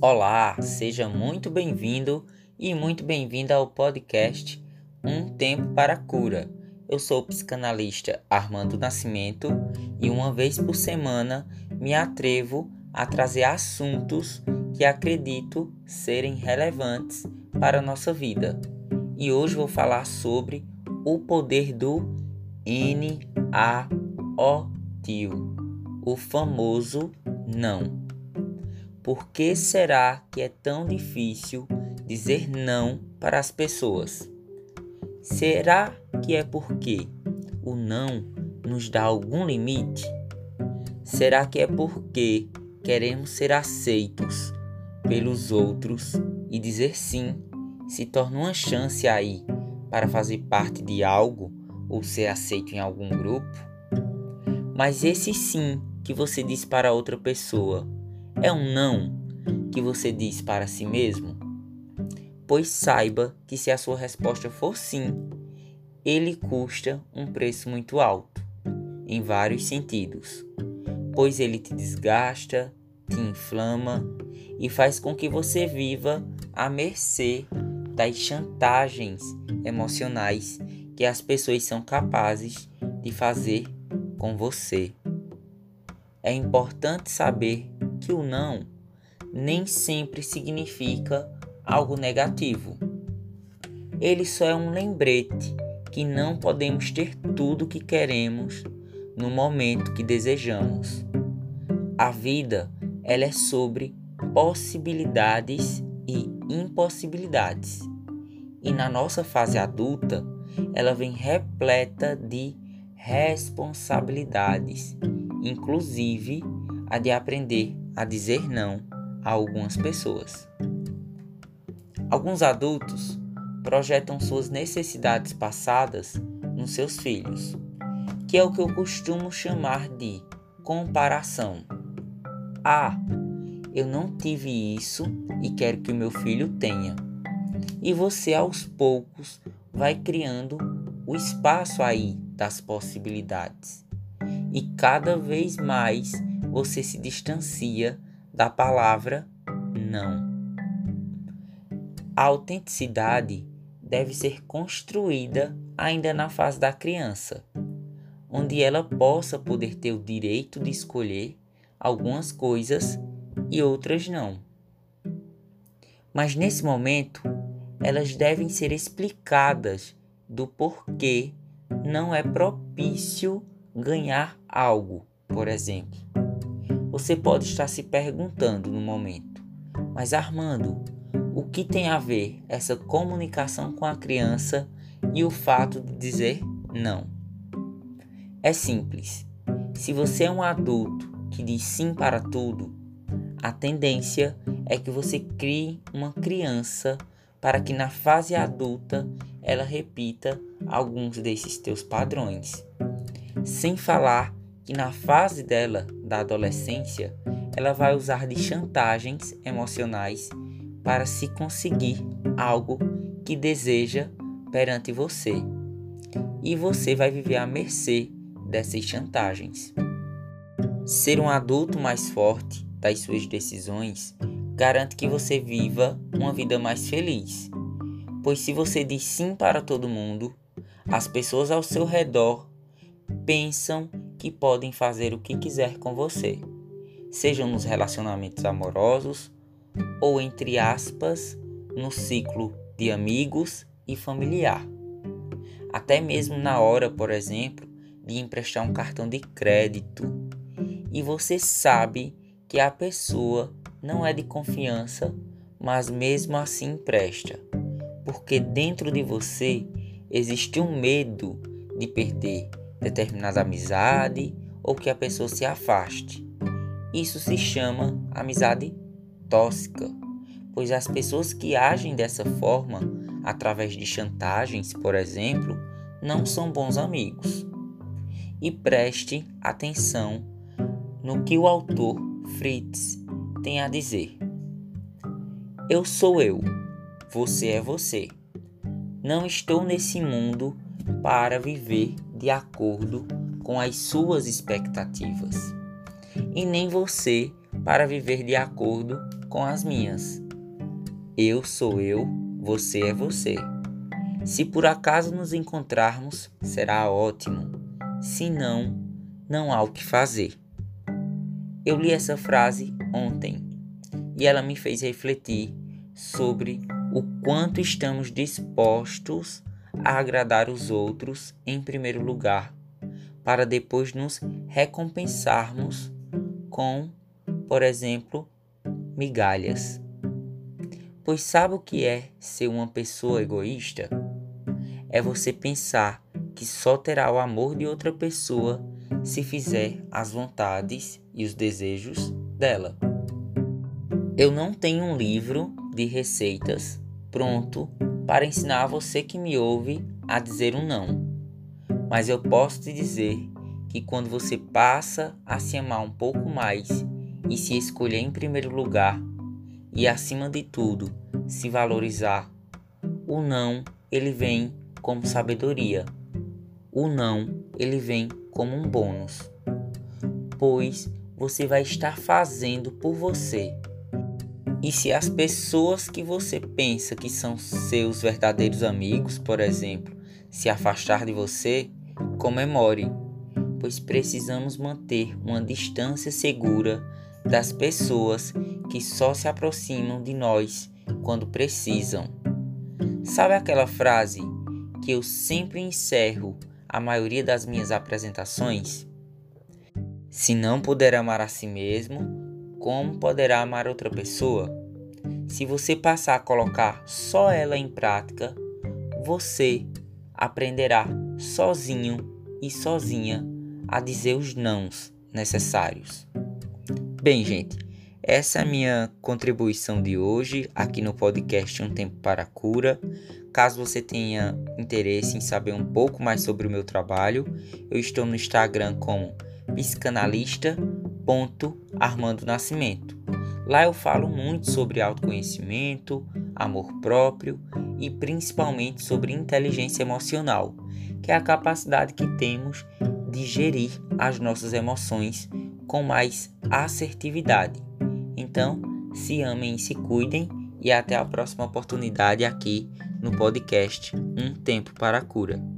Olá, seja muito bem-vindo e muito bem-vinda ao podcast Um Tempo para a Cura. Eu sou o psicanalista Armando Nascimento e uma vez por semana me atrevo a trazer assuntos que acredito serem relevantes para a nossa vida. E hoje vou falar sobre o poder do N-A-O-Tio, o famoso não. Por que será que é tão difícil dizer não para as pessoas? Será que é porque o não nos dá algum limite? Será que é porque queremos ser aceitos pelos outros e dizer sim se torna uma chance aí para fazer parte de algo ou ser aceito em algum grupo? Mas esse sim que você diz para outra pessoa é um não que você diz para si mesmo? Pois saiba que se a sua resposta for sim, ele custa um preço muito alto, em vários sentidos, pois ele te desgasta, te inflama e faz com que você viva à mercê das chantagens emocionais que as pessoas são capazes de fazer com você. É importante saber que o não nem sempre significa algo negativo. Ele só é um lembrete que não podemos ter tudo que queremos no momento que desejamos. A vida, ela é sobre possibilidades e impossibilidades. E na nossa fase adulta, ela vem repleta de responsabilidades, inclusive a de aprender a dizer não a algumas pessoas. Alguns adultos projetam suas necessidades passadas nos seus filhos, que é o que eu costumo chamar de comparação. Ah, eu não tive isso e quero que o meu filho tenha. E você aos poucos vai criando o espaço aí das possibilidades. E cada vez mais você se distancia da palavra não. A autenticidade deve ser construída ainda na fase da criança, onde ela possa poder ter o direito de escolher algumas coisas e outras não. Mas nesse momento, elas devem ser explicadas do porquê não é propício ganhar algo, por exemplo. Você pode estar se perguntando no momento, mas Armando, o que tem a ver essa comunicação com a criança e o fato de dizer não? É simples. Se você é um adulto que diz sim para tudo, a tendência é que você crie uma criança para que na fase adulta ela repita alguns desses teus padrões. Sem falar que na fase dela, da adolescência, ela vai usar de chantagens emocionais para se conseguir algo que deseja perante você. E você vai viver à mercê dessas chantagens. Ser um adulto mais forte das suas decisões garante que você viva uma vida mais feliz. Pois se você diz sim para todo mundo, as pessoas ao seu redor pensam que podem fazer o que quiser com você, sejam nos relacionamentos amorosos ou, entre aspas, no ciclo de amigos e familiar. Até mesmo na hora, por exemplo, de emprestar um cartão de crédito. E você sabe que a pessoa não é de confiança, mas mesmo assim empresta, porque dentro de você existe um medo de perder determinada amizade ou que a pessoa se afaste. Isso se chama amizade tóxica, pois as pessoas que agem dessa forma, através de chantagens, por exemplo, não são bons amigos. E preste atenção no que o autor Fritz tem a dizer. Eu sou eu, você é você. Não estou nesse mundo para viver de acordo com as suas expectativas, e nem você para viver de acordo com as minhas. Eu sou eu, você é você. Se por acaso nos encontrarmos, será ótimo. Se não, não há o que fazer. Eu li essa frase ontem e ela me fez refletir sobre o quanto estamos dispostos a agradar os outros em primeiro lugar, para depois nos recompensarmos com, por exemplo, migalhas. Pois sabe o que é ser uma pessoa egoísta? É você pensar que só terá o amor de outra pessoa se fizer as vontades e os desejos dela. Eu não tenho um livro de receitas pronto para ensinar a você que me ouve a dizer um não. Mas eu posso te dizer que quando você passa a se amar um pouco mais e se escolher em primeiro lugar e acima de tudo se valorizar, o não ele vem como sabedoria. O não ele vem como um bônus, pois você vai estar fazendo por você. E se as pessoas que você pensa que são seus verdadeiros amigos, por exemplo, se afastar de você, comemore, pois precisamos manter uma distância segura das pessoas que só se aproximam de nós quando precisam. Sabe aquela frase que eu sempre encerro a maioria das minhas apresentações? Se não puder amar a si mesmo, como poderá amar outra pessoa? Se você passar a colocar só ela em prática, você aprenderá sozinho e sozinha a dizer os nãos necessários. Bem, gente, essa é a minha contribuição de hoje aqui no podcast Um Tempo para a Cura. Caso você tenha interesse em saber um pouco mais sobre o meu trabalho, eu estou no Instagram como psicanalista.armando Nascimento. Lá eu falo muito sobre autoconhecimento, amor próprio e principalmente sobre inteligência emocional, que é a capacidade que temos de gerir as nossas emoções com mais assertividade. Então, se amem e se cuidem e até a próxima oportunidade aqui no podcast Um Tempo para a Cura.